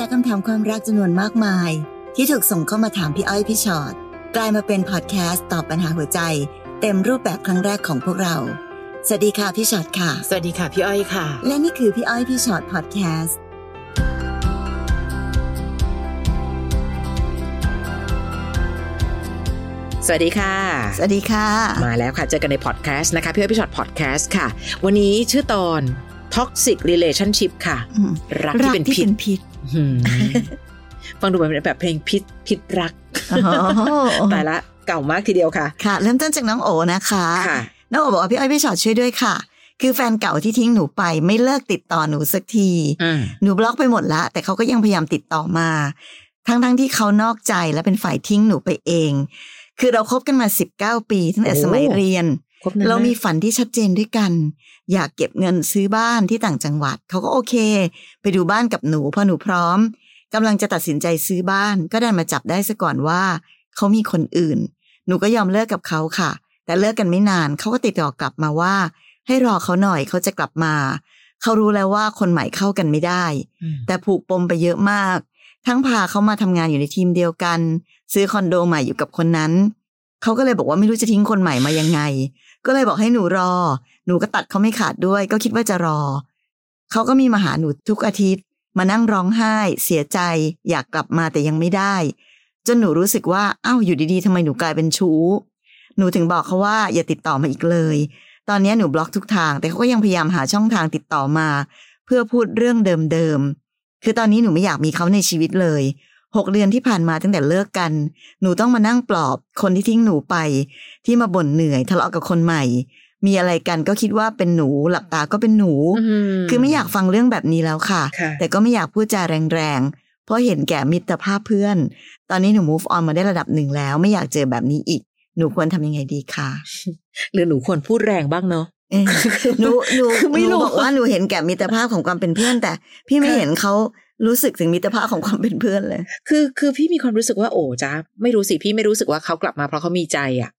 จากคำถามความรักจำนวนมากมาย ที่ถูกส่งเข้ามาถามพี่อ้อยพี่ชอ็อตกลายมาเป็นพอดแคสต์ตอบปัญหาหัวใจ เต็มรูปแบบครั้งแรกของพวกเรา สวัสดีค่ะพี่ชอ็อตค่ะ สวัสดีค่ะพี่อ้อยค่ะ และนี่คือพี่อ้อยพี่ชอ็อตพอดแคสต์สวัสดีค่ะ สวัสดีค่ะ มาแล้วค่ะ เจอกันในพอดแคสต์นะคะ พี่อ้อยพี่ฉอดพอดแคสต์ค่ะ วันนี้ชื่อตอน Toxic Relationship ค่ะอืมรักที่เป็นพิษพิษหืม ฟังดูเหมือนแบบเพลงพิษพิษรักอ๋อตายละเก่ามากทีเดียวค่ะ ค่ะ เริ่มต้นจากน้องโอนะคะค่ะน้องโอบอกว่าพี่อ้อยพี่ชอ็อตช่วยด้วยค่ะ คือแฟนเก่าที่ทิ้งหนูไปไม่เลิกติดต่อหนูสักทีอืมหนูบล็อกไปหมดละ แต่เขาก็ยังพยายามติดต่อมา ทั้งทั้งๆที่เขานอกใจและเป็นฝ่ายทิ้งหนูไปเอง คือเราคบกันมา 19 ปี ตั้งแต่สมัยเรียนครบนน เรามีกฝันที่ชัดเจนด้วยกัน อยากเก็บเงินซื้อบ้านที่ต่างจังหวัด เขาก็โอเค ไปดูบ้านกับหนูพอหนูพร้อมกำลังจะตัดสินใจซื้อบ้าน ก็ดันมาจับได้ซะก่อนว่า เขามีคนอื่น หนูก็ยอมเลิกกับเขาค่ะ แต่เลิกกันไม่นานเขาก็ติดต่อกลับมาว่า ให้รอเขาหน่อยเขาจะกลับมา เขารู้แล้วว่าคนใหม่เข้ากันไม่ได้อืมแต่ผูกปมไปเยอะมาก ทั้งพาเขามาทำงานอยู่ในทีมเดียวกัน ซื้อคอนโดใหม่อยู่กับคนนั้นเขาก็เลยบอกว่าไม่รู้จะทิ้งคนใหม่มายังไง ก็เลยบอกให้หนูรอ หนูก็ตัดเขาไม่ขาดด้วย ก็คิดว่าจะรอ เขาก็มีมาหาหนูทุกอาทิตย์ มานั่งร้องไห้ เสียใจ อยากกลับมาแต่ยังไม่ได้ จนหนูรู้สึกว่าอ้าวอยู่ดีๆทำไมหนูกลายเป็นชู้ หนูถึงบอกเขาว่าอย่าติดต่อมาอีกเลย ตอนนี้หนูบล็อกทุกทาง แต่เขาก็ยังพยายามหาช่องทางติดต่อมา เพื่อพูดเรื่องเดิมๆคือตอนนี้หนูไม่อยากมีเขาในชีวิตเลย หกเดือนที่ผ่านมาตั้งแต่เลิกกัน หนูต้องมานั่งปลอบคนที่ทิ้งหนูไป ที่มาบ่นเหนื่อยทะเลาะกับคนใหม่ มีอะไรกันก็คิดว่าเป็นหนูหลับตาก็เป็นหนู คือไม่อยากฟังเรื่องแบบนี้แล้วค่ะค่ะแต่ก็ไม่อยากพูดจาแรงๆ เพราะเห็นแก่มิตรภาพเพื่อน ตอนนี้หนู move on มาได้ระดับหนึ่งแล้ว ไม่อยากเจอแบบนี้อีก หนูควรทำยังไงดีคะหรือหนูควรพูดแรงบ้างเนาะเออหนูหนูคือไม่หนูรู้บอกว่าหนูเห็นแก่มิตรภาพของความเป็นเพื่อน แต่พี่ไม่ค่ะเห็นเขา รู้สึกถึงมิตรภาพของความเป็นเพื่อนเลย คือคือพี่มีความรู้สึกว่าโอ้จ้าไม่รู้สิพี่ไม่รู้สึกว่าเขากลับมาเพราะเขามีใจอะ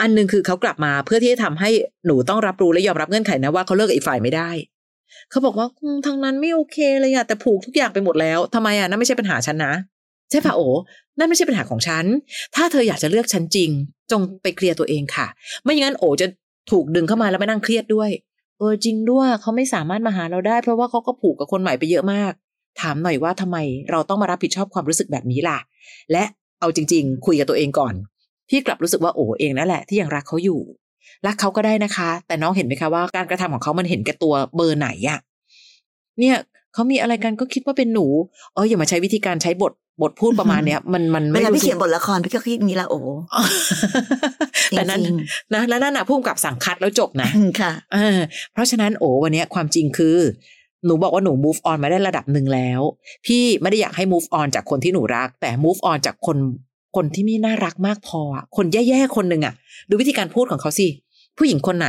อันหนึ่งคือเขากลับมาเพื่อที่จะทำให้หนูต้องรับรู้และยอมรับเงื่อนไขนะว่าเขาเลิกกับอีกฝ่ายไม่ได้ เขาบอกว่าทางนั้นไม่โอเคเลยอะแต่ผูกทุกอย่างไปหมดแล้วทำไมอะนั่นไม่ใช่ปัญหาฉันนะใช่ปะโอนั่นไม่ใช่ปัญหาของฉัน ถ้าเธออยากจะเลือกฉันจริง จงไปเคลียร์ตัวเองค่ะ ไม่อย่างนั้นโอจะถูกดึงเข้ามาแล้วไม่นั่งเครียดด้วย เออจริงด้วยเขาไม่สามารถมาหาเราได้ เพราะว่าเขาก็ผูกกับคนใหม่ไปเยอะมาก ถามหน่อยว่าทำไมเราต้องมารับผิดชอบความรู้สึกแบบนี้ล่ะ และเอาจริง ๆ คุยกับตัวเองก่อนพี่กลับรู้สึกว่าโอ้เองนั่นแหละที่ยังรักเขาอยู่ รักเขาก็ได้นะคะ แต่น้องเห็นไหมคะว่าการกระทำของเขามันเห็นแก่ตัวเบอร์ไหนอะเนี่ยเขามีอะไรกันก็คิดว่าเป็นหนูเอออย่ามาใช้วิธีการใช้บทบทพูดประมาณเนี้ยมันมันเวไม่ลาพี่รู้สึกเขียนบทละครพี่ก็คิดอย่างนี้ละโอ้แต่นั้นจริงนะแล้วนั่นน่ะพุ่มกับสั่งคัดแล้วจบนะอืมค่ะเออเพราะฉะนั้นโอ้วันเนี้ยความจริงคือ หนูบอกว่าหนู move on มาได้ระดับหนึ่งแล้ว พี่ไม่ได้อยากให้ move on จากคนที่หนูรัก แต่ move on จากคนคนที่ไม่น่ารักมากพออะคนแย่ๆคนหนึ่งอะดูวิธีการพูดของเขาสิผู้หญิงคนไหน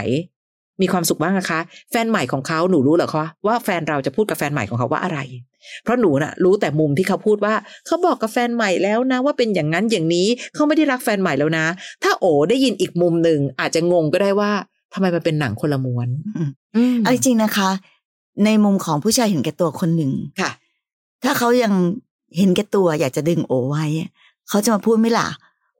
มีความสุขบ้างนะคะ แฟนใหม่ของเขาหนูรู้เหรอคะว่าแฟนเราจะพูดกับแฟนใหม่ของเขาว่าอะไร เพราะหนูน่ะ รู้แต่มุมที่เขาพูดว่าเขาบอกกับแฟนใหม่แล้วนะ ว่าเป็นอย่างนั้นอย่างนี้เขาไม่ได้รักแฟนใหม่แล้วนะ ถ้าโอได้ยินอีกมุมหนึ่งอาจจะงงก็ได้ว่าทำไมมันเป็นหนังคนละม้วนอืมอืมเอาจริงๆนะคะ ในมุมของผู้ชายเห็นแก่ตัวคนหนึ่งค่ะ ถ้าเขายังเห็นแก่ตัวอยากจะดึงโอไว้ เขาจะมาพูดไหม่ล่ะ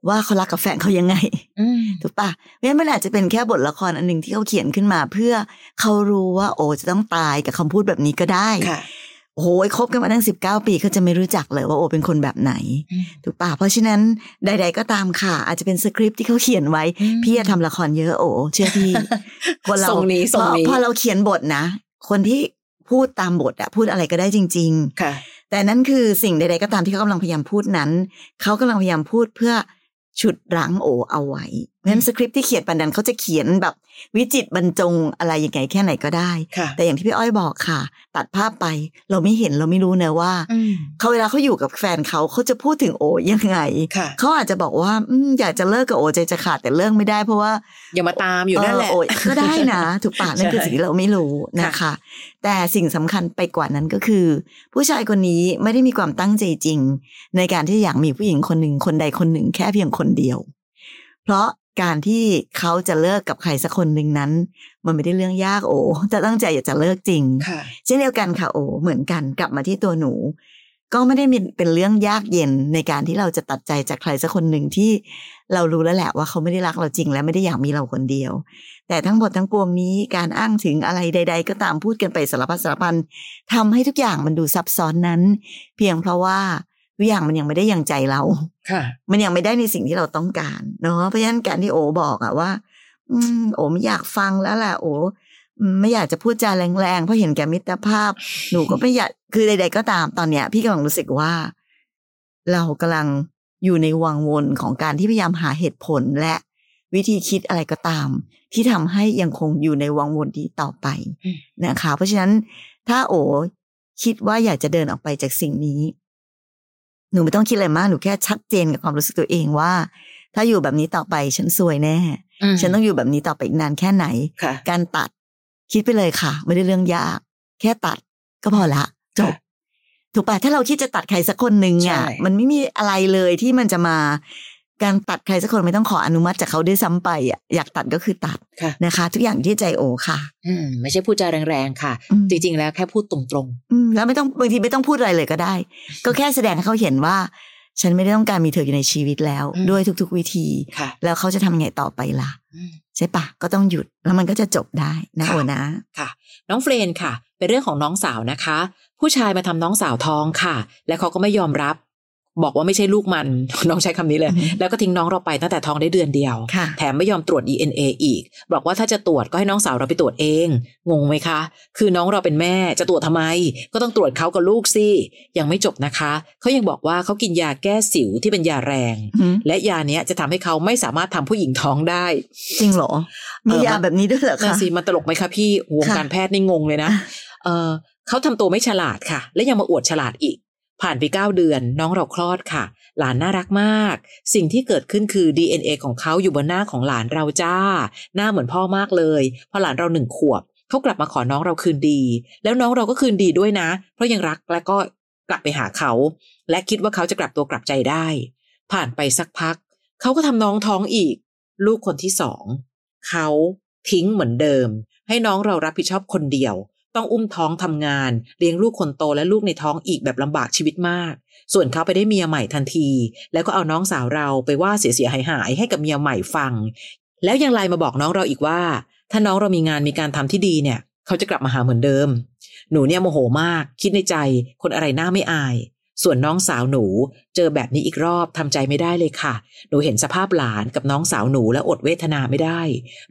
ว่าเขารักกับแฟนเขายังไงอืมถูกปะเพราะฉะนั้นมันอาจจะเป็นแค่บทละครอันหนึ่งที่เขาเขียนขึ้นมา เพื่อเขารู้ว่า โอ จะต้องตายกับคำพูดแบบนี้ก็ได้ค่ะโอ้ยคบกันมาตั้งสิบเก้าปีเขาจะไม่รู้จักเลยว่าโอเป็นคนแบบไหน ถูกปะเพราะฉะนั้นใด ๆ ก็ตามค่ะ อาจจะเป็นสคริปต์ที่เขาเขียนไว้อืมพี่จะทำละครเยอะโอเชื่อพี่คนเราทรงนี้ทรงนี้พอพอเราเขียนบทนะ คนที่พูดตามบทอะพูดอะไรก็ได้จริงค่ะๆแต่นั่นคือสิ่งใดๆก็ตามที่เขากำลังพยายามพูดนั้น เขากำลังพยายามพูดเพื่อฉุดรั้งโอเอาไว้เพ ราะฉะนั้นสคริปต์ที่เขียนปันนั้นเขาจะเขียนแบบ วิจิตรบรรจงอะไรยังไงแค่ไหนก็ได้ค่ะแต่อย่างที่พี่อ้อยบอกค่ะ ตัดภาพไปเราไม่เห็นเราไม่รู้เนะว่าอืมเขาเวลาเขาอยู่กับแฟนเขาเขาจะพูดถึงโอยังไงค่ะเขาอาจจะบอกว่าอืมอยากจะเลิกกับโอใจจะขาดแต่เลิกไม่ได้เพราะว่า อย่ามาตามอยู่นั่นแหละเโยก็ได้นะถูกปะนั่นคือใช่สิ่งที่เราไม่รู้นะคะ แต่สิ่งสำคัญไปกว่านั้นก็คือ ผู้ชายคนนี้ไม่ได้มีความตั้งใจจริง ในการที่อยากมีผู้หญิงคนหนึ่งคนใดคนหนึ่งแค่เพียงคนเดียว เพราะ การที่เขาจะเลิกกับใครสักคนหนึ่งนั้น มันไม่ได้เรื่องยากโอแต่ตั้งใจอยากจะเลิกจริงค่ะเช่นเดียวกันค่ะโอเหมือนกันกลับมาที่ตัวหนู ก็ไม่ได้มีเป็นเรื่องยากเย็นในการที่เราจะตัดใจจากใครสักคนหนึ่งที่เรารู้แล้วแหละว่าเขาไม่ได้รักเราจริง และไม่ได้อยากมีเราคนเดียว แต่ทั้งหมดทั้งปวงนี้การอ้างถึงอะไรใด ๆ ก็ตามพูดกันไปสารพัดสารพันทำให้ทุกอย่างมันดูซับซ้อนนั้น เพียงเพราะว่า ทุกอย่างมันยังไม่ได้อย่างใจเราค่ะ มันยังไม่ได้ในสิ่งที่เราต้องการเนาะเพราะฉะนั้นการที่โอบอกอะว่า อืมโอไม่อยากฟังแล้วแหละโออืมไม่อยากจะพูดจาแรงๆเพราะเห็นแก่มิตรภาพ หนูก็ไม่อยากคือใด ๆ ก็ตามตอนเนี้ย พี่กำลังรู้สึกว่า เรากำลังอยู่ในวังวนของการที่พยายามหาเหตุผลและวิธีคิดอะไรก็ตาม ที่ทำให้ยังคงอยู่ในวังวนนี้ต่อไปอืมนะคะ เพราะฉะนั้นถ้าโอคิดว่าอยากจะเดินออกไปจากสิ่งนี้ห นูไม่ต้องคิดอะไรมากหนูแค่ชัดเจนกับความรู้สึกตัวเองว่า ถ้าอยู่แบบนี้ต่อไปฉันซวยแน่มฉันต้องอยู่แบบนี้ต่อไปอีกนานแค่ไหนค่ะการตัด คิดไปเลยค่ะ ไม่ได้เรื่องยาก แค่ตัดก็พอละจบค่ะถูกป่ะถ้าเราคิดจะตัดใครสักคนหนึ่งอะใช่มันไม่มีอะไรเลยที่มันจะมา การตัดใครสักคนไม่ต้องขออนุมัติจากเขาด้วยซ้ำไปอะอยากตัดก็คือตัดค่ะนะคะ ทุกอย่างอยู่ที่ใจโอค่ะ อืมไม่ใช่พูดจาแรงๆค่ะอืมจริง ๆ แล้วแค่พูดตรงอืมแล้วไม่ต้องบางทีไม่ต้องพูดอะไรเลยก็ได้ ก็แค่แสดงให้เขาเห็นว่า ฉันไม่ได้ต้องการมีเธออยู่ในชีวิตแล้วอืมด้วยทุก ๆ วิธีๆค่ะแล้วเขาจะทำยังไงต่อไปล่ะอืมใช่ปะก็ต้องหยุดแล้วมันก็จะจบได้นะค่ะโอนะค่ะ น้องเฟรนค่ะ เป็นเรื่องของน้องสาวนะคะ ผู้ชายมาทำน้องสาวท้องค่ะ และเขาก็ไม่ยอมรับ บอกว่าไม่ใช่ลูกมัน น้องใช้คำนี้เลยอือฮึแล้วก็ทิ้งน้องเราไปตั้งแต่ท้องได้เดือนเดียวค่ะแถมไม่ยอมตรวจ DNA อีก บอกว่าถ้าจะตรวจก็ให้น้องสาวเราไปตรวจเอง งงไหมคะ คือน้องเราเป็นแม่จะตรวจทำไม ก็ต้องตรวจเขากับลูกสิยังไม่จบนะคะเขายังบอกว่าเขากินยาแก้สิวที่เป็นยาแรงอืมและยาเนี้ยจะทำให้เขาไม่สามารถทำผู้หญิงท้องได้ จริงเหรอมีเออยาแบบนี้ด้วยเหรอนั่นคะสิมันตลกไหมคะพี่วงค่ะการแพทย์นี่งงเลยนะเออเขาทำตัวไม่ฉลาดค่ะ และยังมาอวดฉลาดอีก ผ่านไปเก้าเดือนน้องเราคลอดค่ะ หลานน่ารักมาก สิ่งที่เกิดขึ้นคือ DNA ของเขาอยู่บนหน้าของหลานเราจ้า หน้าเหมือนพ่อมากเลยพอหลานเราหนึ่งขวบเขากลับมาขอน้องเราคืนดี แล้วน้องเราก็คืนดีด้วยนะ เพราะยังรักและก็กลับไปหาเขา และคิดว่าเขาจะกลับตัวกลับใจได้ ผ่านไปสักพัก เขาก็ทำน้องท้องอีก ลูกคนที่สองเขาทิ้งเหมือนเดิม ให้น้องเรารับผิดชอบคนเดียว ต้องอุ้มท้องทำงาน เลี้ยงลูกคนโตและลูกในท้องอีกแบบลำบากชีวิตมาก ส่วนเขาไปได้เมียใหม่ทันที แล้วก็เอาน้องสาวเราไปว่าเสียเสียหายหายให้กับเมียใหม่ฟัง แล้วยังไลน์มาบอกน้องเราอีกว่า ถ้าน้องเรามีงานมีการทำที่ดีเนี่ย เขาจะกลับมาหาเหมือนเดิม หนูเนี่ยโมโหมาก คิดในใจ คนอะไรหน้าไม่อาย ส่วนน้องสาวหนูเจอแบบนี้อีกรอบทำใจไม่ได้เลยค่ะ หนูเห็นสภาพหลานกับน้องสาวหนูและอดเวทนาไม่ได้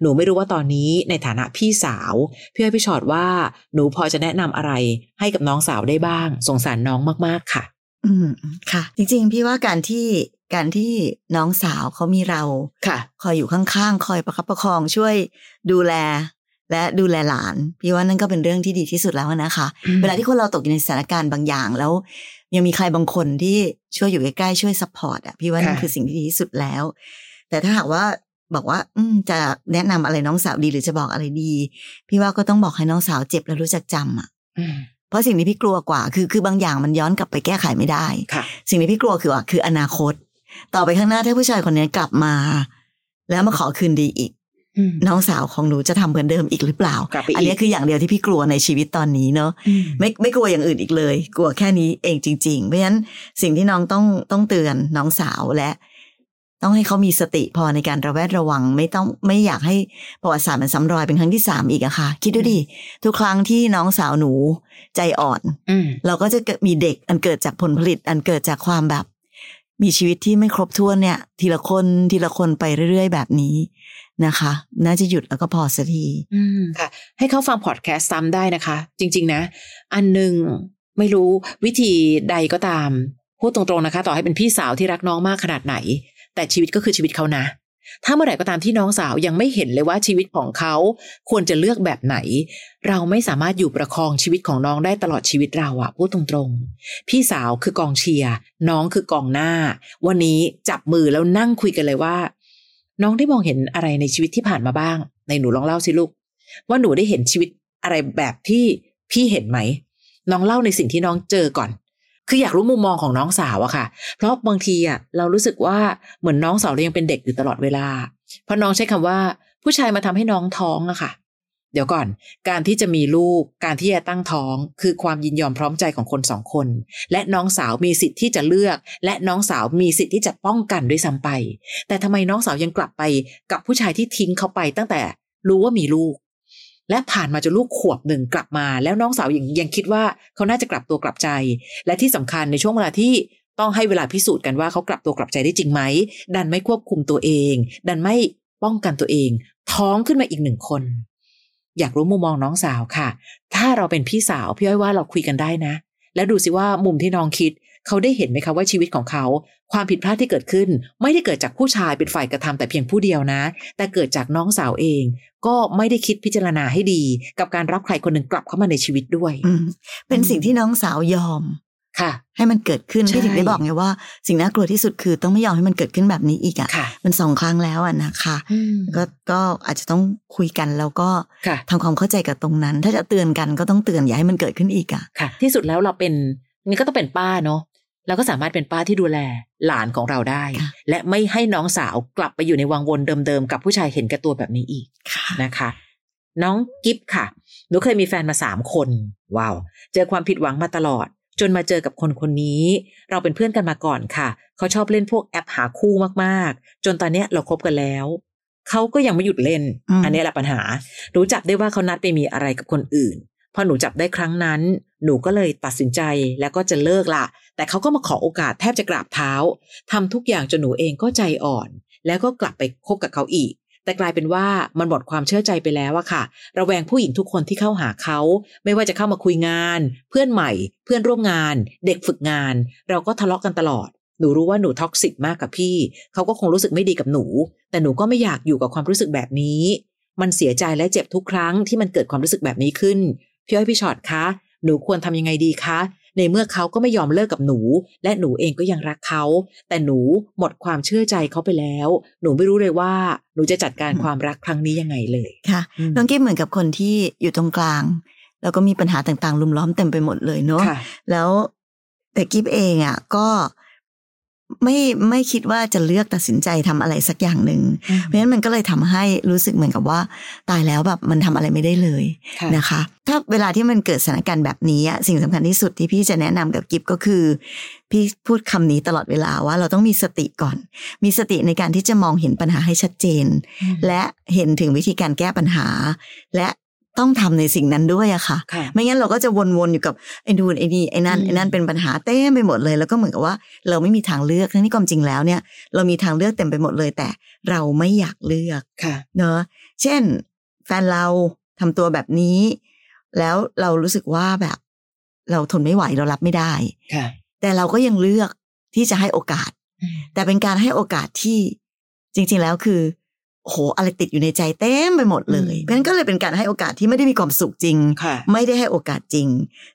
หนูไม่รู้ว่าตอนนี้ในฐานะพี่สาวพี่อ้อยพี่ชอดว่าหนูพอจะแนะนำอะไรให้กับน้องสาวได้บ้าง สงสารน้องมากๆค่ะ อืมค่ะ จริงๆ พี่ว่าการที่การที่น้องสาวเขามีเราค่ะ คอยอยู่ข้างๆ คอยประคับประคองช่วยดูแล และดูแลหลาน พี่ว่านั่นก็เป็นเรื่องที่ดีที่สุดแล้วนะคะอืมเวลาที่คนเราตกอยู่ในสถานการณ์บางอย่างแล้ว ยังมีใครบางคนที่ช่วยอยู่ใกล้ๆช่วย support อะพี่ว่านั่นค่ะคือสิ่งที่ดีที่สุดแล้ว แต่ถ้าหากว่าบอกว่า อืมจะแนะนำอะไรน้องสาวดีหรือจะบอกอะไรดี พี่ว่าก็ต้องบอกให้น้องสาวเจ็บแล้วรู้จักจำอะอืมเพราะสิ่งที่พี่กลัวกว่า คือคือบางอย่างมันย้อนกลับไปแก้ไขไม่ได้ค่ะสิ่งที่พี่กลัวคือว่าคืออนาคต ต่อไปข้างหน้าถ้าผู้ชายคนนี้กลับมา แล้วมาขอคืนดีอีกอืม น้องสาวของหนูจะทำเหมือนเดิมอีกหรือเปล่ากลับไปอีกอันนี้คืออย่างเดียวที่พี่กลัวในชีวิตตอนนี้เนอะอืมไม่ไม่กลัวอย่างอื่นอีกเลย กลัวแค่นี้เองจริง ๆ เพราะฉะนั้นสิ่งที่น้องต้องต้องเตือนน้องสาวและต้องให้เขามีสติพอในการระแวดระวัง ไม่ต้องไม่อยากให้ประวัติศาสตร์มันซ้ำรอยเป็นครั้งที่สามอีกอะค่ะ คิดดูดิทุกครั้งที่น้องสาวหนูใจอ่อนอืมเราก็จะเกิดมีเด็กอันเกิดจากผลผลิต อันเกิดจากความแบบ มีชีวิตที่ไม่ครบถ้วนเนี่ย ทีละคนทีละคนไปเรื่อย ๆ แบบนี้ นะคะ น่าจะหยุดแล้วก็พอสักทีอืมค่ะ ให้เขาฟังพอดแคสต์ซ้ำได้นะคะ จริง ๆ นะ อันหนึ่งไม่รู้วิธีใดก็ตาม พูดตรงๆนะคะ ต่อให้เป็นพี่สาวที่รักน้องมากขนาดไหน แต่ชีวิตก็คือชีวิตเขานะ ถ้าเมื่อไหร่ก็ตามที่น้องสาวยังไม่เห็นเลยว่าชีวิตของเขาควรจะเลือกแบบไหน เราไม่สามารถอยู่ประคองชีวิตของน้องได้ตลอดชีวิตเราอะพูดตรงๆ พี่สาวคือกองเชียร์น้องคือกองหน้า วันนี้จับมือแล้วนั่งคุยกันเลยว่า น้องได้มองเห็นอะไรในชีวิตที่ผ่านมาบ้าง ในหนูลองเล่าสิลูก ว่าหนูได้เห็นชีวิตอะไรแบบที่พี่เห็นไหม น้องเล่าในสิ่งที่น้องเจอก่อน คืออยากรู้มุมมองของน้องสาวอะค่ะ เพราะบางทีอะเรารู้สึกว่าเหมือนน้องสาวเรายังเป็นเด็กอยู่ตลอดเวลา เพราะน้องใช้คำว่า ผู้ชายมาทำให้น้องท้องอะค่ะ เดี๋ยวก่อน การที่จะมีลูก การที่จะตั้งท้อง คือความยินยอมพร้อมใจของคนสองคน และน้องสาวมีสิทธิ์ที่จะเลือก และน้องสาวมีสิทธิ์ที่จะป้องกันด้วยซ้ำไป แต่ทำไมน้องสาวยังกลับไปกับผู้ชายที่ทิ้งเขาไปตั้งแต่รู้ว่ามีลูก และผ่านมาจนลูกขวบหนึ่งกลับมา แล้วน้องสาวยังยังคิดว่าเขาน่าจะกลับตัวกลับใจ และที่สำคัญในช่วงเวลาที่ต้องให้เวลาพิสูจน์กันว่าเขากลับตัวกลับใจได้จริงไหม ดันไม่ควบคุมตัวเอง ดันไม่ป้องกันตัวเอง ท้องขึ้นมาอีกหนึ่งคน อยากรู้มุมมองน้องสาวค่ะ ถ้าเราเป็นพี่สาวพี่อ้อยว่าเราคุยกันได้นะ แล้วดูสิว่ามุมที่น้องคิด เขาได้เห็นไหมคะว่าชีวิตของเขา ความผิดพลาดที่เกิดขึ้น ไม่ได้เกิดจากผู้ชายเป็นฝ่ายกระทำแต่เพียงผู้เดียวนะ แต่เกิดจากน้องสาวเอง ก็ไม่ได้คิดพิจารณาให้ดี กับการรับใครคนหนึ่งกลับเข้ามาในชีวิตด้วยเป็นสิ่งที่น้องสาวยอม ค่ะ ให้มันเกิดขึ้นใช่พี่ถึงได้บอกไงว่า สิ่งน่ากลัวที่สุดคือต้องไม่ยอมให้มันเกิดขึ้นแบบนี้อีกอะค่ะมันสองครั้งแล้วอะนะคะอืมก็ก็อาจจะต้องคุยกันแล้วก็ค่ะทำความเข้าใจกับตรงนั้น ถ้าจะเตือนกันก็ต้องเตือนอย่าให้มันเกิดขึ้นอีกอะค่ะ ที่สุดแล้วเราเป็นนี่ก็ต้องเป็นป้าเนาะเราก็สามารถเป็นป้าที่ดูแลหลานของเราได้ค่ะและไม่ให้น้องสาวกลับไปอยู่ในวังวนเดิมๆกับผู้ชายเห็นแก่ตัวแบบนี้อีกค่ะนะคะ น้องกิฟค่ะหนูเคยมีแฟนมาสามคน ว้าว เจอความผิดหวังมาตลอด จนมาเจอกับคนคนนี้ เราเป็นเพื่อนกันมาก่อนค่ะ เขาชอบเล่นพวกแอปหาคู่มากๆ จนตอนเนี้ยเราคบกันแล้ว เขาก็ยังไม่หยุดเล่นอืมอันนี้แหละปัญหารู้จักได้ว่าเขานัดไปมีอะไรกับคนอื่น พอหนูจับได้ครั้งนั้น หนูก็เลยตัดสินใจแล้วก็จะเลิกละ แต่เขาก็มาขอโอกาสแทบจะกราบเท้าทำทุกอย่างจนหนูเองก็ใจอ่อน แล้วก็กลับไปคบกับเขาอีก แต่กลายเป็นว่ามันหมดความเชื่อใจไปแล้วอะค่ะ ระแวงผู้หญิงทุกคนที่เข้าหาเขา ไม่ว่าจะเข้ามาคุยงาน เพื่อนใหม่ เพื่อนร่วมงาน เด็กฝึกงาน เราก็ทะเลาะกันตลอด หนูรู้ว่าหนูท็อกซิกมากกับพี่ เขาก็คงรู้สึกไม่ดีกับหนู แต่หนูก็ไม่อยากอยู่กับความรู้สึกแบบนี้ มันเสียใจและเจ็บทุกครั้งที่มันเกิดความรู้สึกแบบนี้ขึ้น พี่อ้อยพี่ชอตคะ หนูควรทำยังไงดีคะ ในเมื่อเขาก็ไม่ยอมเลิกกับหนู และหนูเองก็ยังรักเขา แต่หนูหมดความเชื่อใจเขาไปแล้ว หนูไม่รู้เลยว่า หนูจะจัดการความรักครั้งนี้ยังไงเลยค่ะน้องกิ๊บเหมือนกับคนที่อยู่ตรงกลาง แล้วก็มีปัญหาต่างๆลุมล้อมเต็มไปหมดเลยเนาะค่ะแล้วแต่กิ๊บเองอะก็ ไม่ไม่คิดว่าจะเลือกตัดสินใจทำอะไรสักอย่างหนึ่งเพราะฉะนั้นมันก็เลยทำให้รู้สึกเหมือนกับว่า ตายแล้วแบบมันทำอะไรไม่ได้เลยค่ะนะคะ ถ้าเวลาที่มันเกิดสถานการณ์แบบนี้อะสิ่งสำคัญที่สุดที่พี่จะแนะนำกับกิฟก็คือ พี่พูดคำนี้ตลอดเวลาว่าเราต้องมีสติก่อน มีสติในการที่จะมองเห็นปัญหาให้ชัดเจน และเห็นถึงวิธีการแก้ปัญหา และ ต้องทำในสิ่งนั้นด้วยอะค่ะค่ะ ไม่งั้นเราก็จะวนๆอยู่กับไอ้นู่นไอ้นี่ไอ้นั่นอืมไอ้นั่นเป็นปัญหาเต็มไปหมดเลย แล้วก็เหมือนกับว่า เราไม่มีทางเลือกทั้งที่ความจริงแล้วเนี่ย เรามีทางเลือกเต็มไปหมดเลย แต่เราไม่อยากเลือกค่ะเนอะเช่น แฟนเราทำตัวแบบนี้ แล้วเรารู้สึกว่าแบบ เราทนไม่ไหวเรารับไม่ได้ค่ะแต่เราก็ยังเลือกที่จะให้โอกาส แต่เป็นการให้โอกาสที่จริง ๆแล้วคือ โอ้โหอะไรติดอยู่ในใจเต็มไปหมดเลยอืมเพราะฉะนั้นก็เลยเป็นการให้โอกาสที่ไม่ได้มีความสุขจริงค่ะไม่ได้ให้โอกาสจริง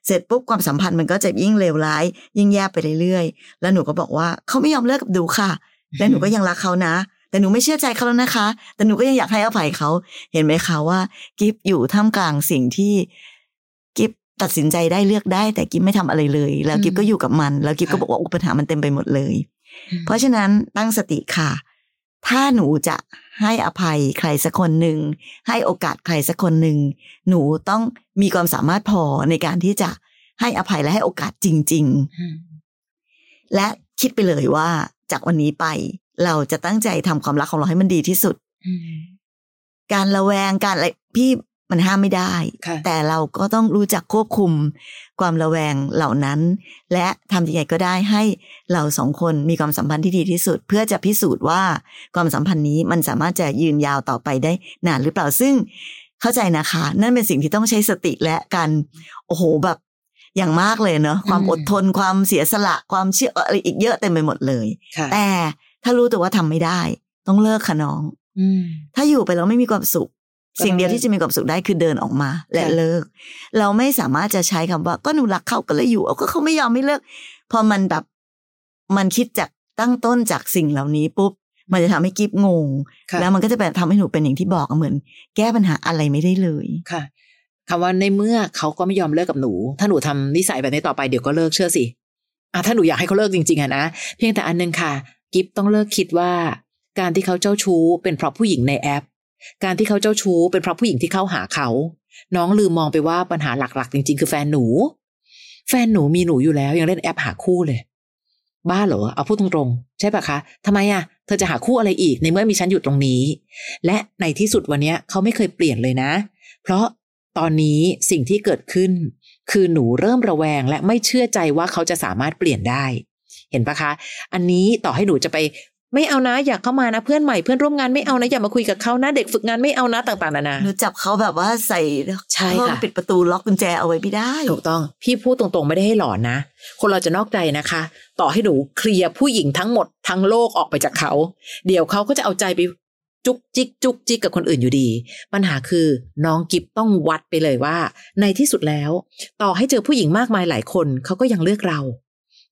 เสร็จปุ๊บความสัมพันธ์มันก็จะยิ่งเลวร้าย ยิ่งแย่ไปเรื่อยๆ แล้วหนูก็บอกว่าเขาไม่ยอมเลิกกับดูค่ะ และหนูก็ยังรักเขานะ แต่หนูไม่เชื่อใจเขาแล้วนะคะ แต่หนูก็ยังอยากให้อภัยเขา เห็นไหมคะว่า กิฟอยู่ท่ามกลางสิ่งที่กิฟตัดสินใจได้เลือกได้ แต่กิฟไม่ทำอะไรเลย แล้วกิฟก็อยู่กับมัน แล้วกิฟก็ค่ะบอกว่าอุปปัญหามันเต็มไปหมดเลย เพราะฉะนั้นตั้งสติค่ะ ถ้าหนูจะให้อภัยใครสักคนหนึ่งให้โอกาสใครสักคนหนึ่งหนูต้องมีความสามารถพอในการที่จะให้อภัยและให้โอกาสจริงอืมๆและคิดไปเลยว่าจากวันนี้ไปเราจะตั้งใจทำความรักของเราให้มันดีที่สุดอืมการระแวงการอะไรพี่ มันห้ามไม่ได้ค่ะแต่เราก็ต้องรู้จักควบคุมความระแวงเหล่านั้น และทำยังไงก็ได้ให้เราสองคนมีความสัมพันธ์ที่ดีที่สุด เพื่อจะพิสูจน์ว่าความสัมพันธ์นี้มันสามารถจะยืนยาวต่อไปได้นานหรือเปล่าซึ่งเข้าใจนะคะ นั่นเป็นสิ่งที่ต้องใช้สติและการโอ้โหแบบอย่างมากเลยเนาะความอืมอดทนความเสียสละความเชื่ออะไรอีกเยอะเต็มไปหมดเลยค่ะแต่ถ้ารู้ตัวว่าทำไม่ได้ ต้องเลิกค่ะน้องอืมถ้าอยู่ไปแล้วไม่มีความสุขก็ สิ่งเดียวต้องเลิกที่จะมีความสุขได้คือเดินออกมา และค่ะเลิก เราไม่สามารถจะใช้คำว่าก็หนูรักเขาก็เลยอยู่เอาก็เขาไม่ยอมไม่เลิก พอมันแบบมันคิดจากตั้งต้นจากสิ่งเหล่านี้ปุ๊บ มันจะทำให้กิฟงงค่ะแล้วมันก็จะแบบทำให้หนูเป็นอย่างที่บอกอะเหมือน แก้ปัญหาอะไรไม่ได้เลยค่ะคำว่าในเมื่อเขาก็ไม่ยอมเลิกกับหนู ถ้าหนูทำนิสัยแบบนี้ต่อไปเดี๋ยวก็เลิกเชื่อสิอะถ้าหนูอยากให้เขาเลิกจริงๆอะนะเพียงแต่อันนึงค่ะ กิฟต้องเลิกคิดว่า การที่เขาเจ้าชู้เป็นเพราะผู้หญิงในแอป การที่เขาเจ้าชู้เป็นเพราะผู้หญิงที่เข้าหาเขา น้องลืมมองไปว่าปัญหาหลักๆ จริง ๆ คือแฟนหนู แฟนหนูมีหนูอยู่แล้วยังเล่นแอปหาคู่เลย บ้าเหรอเอาพูดตรงๆ ใช่ปะคะทำไมอะเธอจะหาคู่อะไรอีกในเมื่อมีฉันอยู่ตรงนี้ และในที่สุดวันนี้เขาไม่เคยเปลี่ยนเลยนะ เพราะตอนนี้สิ่งที่เกิดขึ้น คือหนูเริ่มระแวงและไม่เชื่อใจว่าเขาจะสามารถเปลี่ยนได้ เห็นปะคะ อันนี้ต่อให้หนูจะไป ไม่เอานะอยากเข้ามานะเพื่อนใหม่เพื่อนร่วมงานไม่เอานะอย่ามาคุยกับเขานะเด็กฝึกงานไม่เอานะต่างๆนานาหนูจับเขาแบบว่าใส่ใช่ห้องค่ะปิดประตูล็อกกุญแจเอาไว้ไม่ได้ ถูกต้องพี่พูดตรงๆไม่ได้ให้หลอนนะ คนเราจะนอกใจนะคะ ต่อให้หนูเคลียร์ผู้หญิงทั้งหมดทั้งโลกออกไปจากเขา เดี๋ยวเขาก็จะเอาใจไปจุกจิกจุกจิกกับคนอื่นอยู่ดี ปัญหาคือน้องกิฟต้องวัดไปเลยว่า ในที่สุดแล้ว ต่อให้เจอผู้หญิงมากมายหลายคนเขาก็ยังเลือกเรา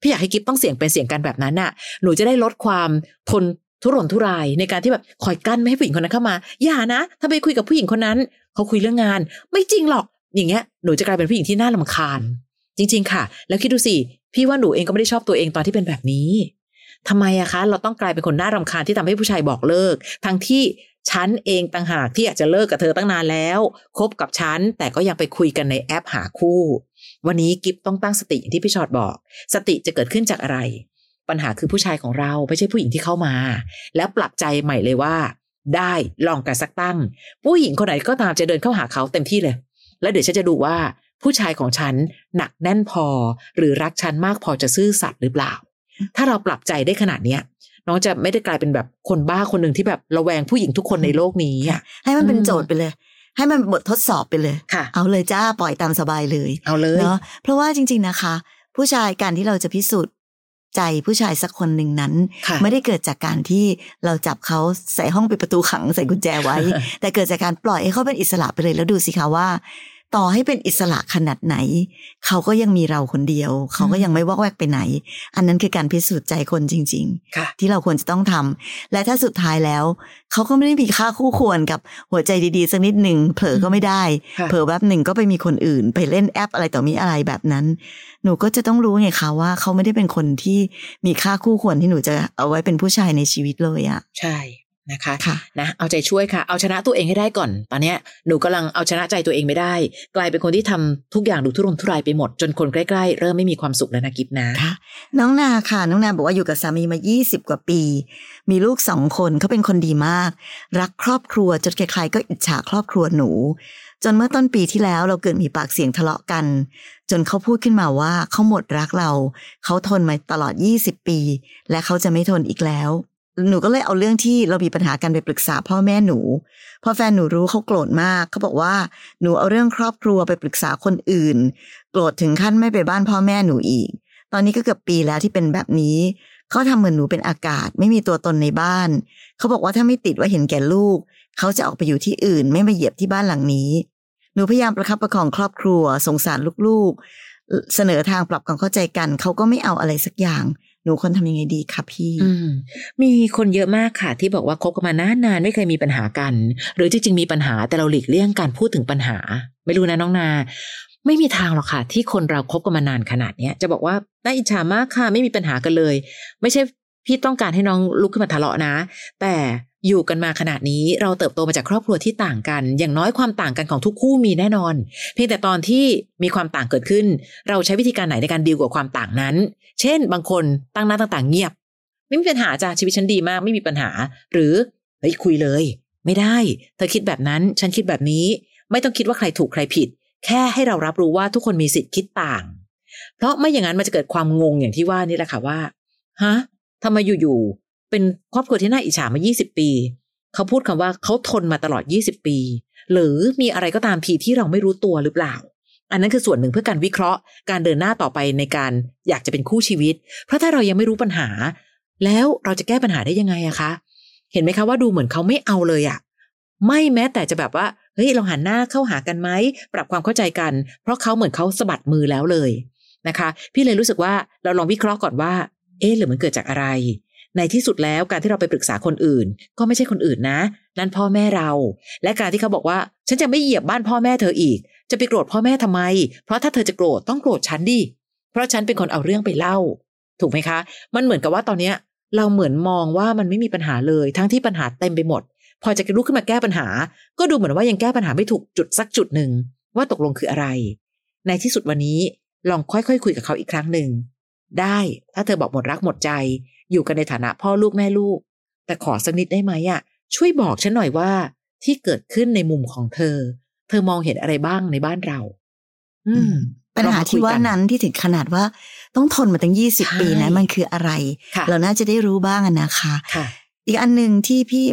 พี่อยากให้กิฟต้องเสี่ยงเป็นเสี่ยงกันแบบนั้นน่ะ หนูจะได้ลดความทนทุรนทุรายในการที่แบบคอยกั้นไม่ให้ผู้หญิงคนนั้นเข้ามา อย่านะ ถ้าไปคุยกับผู้หญิงคนนั้น เขาคุยเรื่องงาน ไม่จริงหรอก อย่างเงี้ย หนูจะกลายเป็นผู้หญิงที่น่าลำคาญ จริง ๆ ค่ะ แล้วคิดดูสิ พี่ว่าหนูเองก็ไม่ได้ชอบตัวเองตอนที่เป็นแบบนี้ทำไมอะคะ เราต้องกลายเป็นคนน่ารำคาญที่ทำให้ผู้ชายบอกเลิก ทั้งที่ฉันเองต่างหากที่อยากจะเลิกกับเธอตั้งนานแล้ว คบกับฉันแต่ก็ยังไปคุยกันในแอปหาคู่ วันนี้กิฟต้องตั้งสติอย่างที่พี่ชอดบอก สติจะเกิดขึ้นจากอะไร ปัญหาคือผู้ชายของเราไม่ใช่ผู้หญิงที่เข้ามา แล้วปรับใจใหม่เลยว่า ได้ลองกันสักตั้ง ผู้หญิงคนไหนก็ตามจะเดินเข้าหาเขาเต็มที่เลย แล้วเดี๋ยวฉันจะดูว่า ผู้ชายของฉันหนักแน่นพอ หรือรักฉันมากพอจะซื่อสัตย์หรือเปล่า ถ้าเราปรับใจได้ขนาดเนี้ยน้องจะไม่ได้กลายเป็นแบบคนบ้าคนหนึ่งที่แบบระแวงผู้หญิงทุกคนในโลกนี้อะให้มันเป็นอืมโจทย์ไปเลย ให้มันเป็นบททดสอบไปเลยค่ะเอาเลยจ้าปล่อยตามสบายเลย เอาเลยเนาะเพราะว่าจริง ๆนะคะ ผู้ชายการที่เราจะพิสูจน์ใจผู้ชายสักคนหนึ่งนั้นค่ะไม่ได้เกิดจากการที่เราจับเขาใส่ห้องปิดประตูขังใส่กุญแจไว้ แต่เกิดจากการปล่อยให้เขาเป็นอิสระไปเลยแล้วดูสิคะว่า ต่อให้เป็นอิสระขนาดไหน เขาก็ยังมีเราคนเดียว เขาก็ยังไม่วอกแวกไปไหน อันนั้นคือการพิสูจน์ใจคนจริงๆค่ะที่เราควรจะต้องทำและถ้าสุดท้ายแล้ว เขาก็ไม่ได้มีค่าคู่ควรกับหัวใจดีๆสักนิดหนึ่งเผลอก็ไม่ได้ค่ะเผลอแป๊บหนึ่งก็ไปมีคนอื่น ไปเล่นแอปอะไรต่อมีอะไรแบบนั้น หนูก็จะต้องรู้ไงคะว่าเขาไม่ได้เป็นคนที่มีค่าคู่ควรที่หนูจะเอาไว้เป็นผู้ชายในชีวิตเลยอะใช่ นะคะค่ะนะเอาใจช่วยค่ะ เอาชนะตัวเองให้ได้ก่อน ตอนเนี้ยหนูกำลังเอาชนะใจตัวเองไม่ได้ กลายเป็นคนที่ทำทุกอย่างดูทุรนทุรายไปหมด จนคนใกล้ๆ เริ่มไม่มีความสุขแล้วนะกิฟนะค่ะน้องนาค่ะ น้องนาบอกว่าอยู่กับสามีมา 20 กว่าปี มีลูกสองคนเขาเป็นคนดีมาก รักครอบครัวจนใครๆก็อิจฉาครอบครัวหนู จนเมื่อต้นปีที่แล้วเราเกิดมีปากเสียงทะเลาะกัน จนเขาพูดขึ้นมาว่าเขาหมดรักเราเขาทนมาตลอด 20 ปี และเขาจะไม่ทนอีกแล้ว หนูก็เลยเอาเรื่องที่เรามีปัญหากันไปปรึกษาพ่อแม่หนู พอแฟนหนูรู้เขาโกรธมากเขาบอกว่าหนูเอาเรื่องครอบครัวไปปรึกษาคนอื่น โกรธถึงขั้นไม่ไปบ้านพ่อแม่หนูอีก ตอนนี้ก็เกือบปีแล้วที่เป็นแบบนี้เขาทำเหมือนหนูเป็นอากาศ ไม่มีตัวตนในบ้าน เขาบอกว่าถ้าไม่ติดว่าเห็นแก่ลูก เขาจะออกไปอยู่ที่อื่น ไม่มาเหยียบที่บ้านหลังนี้ หนูพยายามประคับประคองครอบครัว สงสารลูกๆ เสนอทางปรับความเข้าใจกัน เขาก็ไม่เอาอะไรสักอย่าง หนูควรทำยังไงดีคะพี่มีคนเยอะมากค่ะ ที่บอกว่าคบกันมานานๆไม่เคยมีปัญหากัน หรือจริงๆมีปัญหาแต่เราหลีกเลี่ยงการพูดถึงปัญหา ไม่รู้นะน้องนา ไม่มีทางหรอกค่ะ ที่คนเราคบกันมานานขนาดเนี้ยจะบอกว่าน่าอิจฉามากค่ะ ไม่มีปัญหากันเลย ไม่ใช่พี่ต้องการให้น้องลุกขึ้นมาทะเลาะนะ แต่ อยู่กันมาขนาดนี้เราเติบโตมาจากครอบครัวที่ต่างกัน อย่างน้อยความต่างกันของทุกคู่มีแน่นอน เพียงแต่ตอนที่มีความต่างเกิดขึ้น เราใช้วิธีการไหนในการดีลกับความต่างนั้น เช่น บางคนตั้งหน้าตั้งต่างเงียบ ไม่มีปัญหาจ้ะชีวิตฉันดีมากไม่มีปัญหา หรือเฮ้ยคุยเลย ไม่ได้ เธอคิดแบบนั้นฉันคิดแบบนี้ ไม่ต้องคิดว่าใครถูกใครผิด แค่ให้เรารับรู้ว่าทุกคนมีสิทธิ์คิดต่าง เพราะไม่อย่างนั้นมันจะเกิดความงงอย่างที่ว่านี่แหละค่ะว่าฮะทำไมอยู่ๆ เป็นครอบครัวที่น่าอิจฉามา 20 ปี เขาพูดคำว่าเขาทนมาตลอด 20 ปี หรือมีอะไรก็ตามทีที่เราไม่รู้ตัวหรือเปล่า อันนั้นคือส่วนหนึ่งเพื่อการวิเคราะห์การเดินหน้าต่อไปในการอยากจะเป็นคู่ชีวิต เพราะถ้าเรายังไม่รู้ปัญหา แล้วเราจะแก้ปัญหาได้ยังไงอะคะ เห็นไหมคะว่าดูเหมือนเขาไม่เอาเลยอะไม่แม้แต่จะแบบว่าเฮ้ยเราหันหน้าเข้าหากันไหมปรับความเข้าใจกัน เพราะเขาเหมือนเขาสะบัดมือแล้วเลยนะคะ พี่เลยรู้สึกว่าเราลองวิเคราะห์ก่อนว่า เอ๊ะหรือมันเกิดจากอะไร ในที่สุดแล้วการที่เราไปปรึกษาคนอื่น ก็ไม่ใช่คนอื่นนะ นั่นพ่อแม่เรา และการที่เขาบอกว่า ฉันจะไม่เหยียบบ้านพ่อแม่เธออีก จะไปโกรธพ่อแม่ทำไม เพราะถ้าเธอจะโกรธต้องโกรธฉันดิเพราะฉันเป็นคนเอาเรื่องไปเล่า ถูกไหมคะ มันเหมือนกับว่าตอนเนี้ย เราเหมือนมองว่ามันไม่มีปัญหาเลย ทั้งที่ปัญหาเต็มไปหมด พอจะลุกขึ้นมาแก้ปัญหา ก็ดูเหมือนว่ายังแก้ปัญหาไม่ถูกจุดสักจุดหนึ่งว่าตกลงคืออะไร ในที่สุดวันนี้ลองค่อยๆคุยกับเขาอีกครั้งหนึ่งได้ ถ้าเธอบอกหมดรักหมดใจ อยู่กันในฐานะพ่อลูกแม่ลูก แต่ขอสักนิดได้ไหมอะ ช่วยบอกฉันหน่อยว่าที่เกิดขึ้นในมุมของเธอ เธอมองเห็นอะไรบ้างในบ้านเรา อืมปัญหาที่ว่านั้นที่ถึงขนาดว่า ต้องทนมาตั้งยี่สิบใช่ปีนะมันคืออะไรค่ะเราน่าจะได้รู้บ้างอะนะคะค่ะอีกอันหนึ่งที่พี่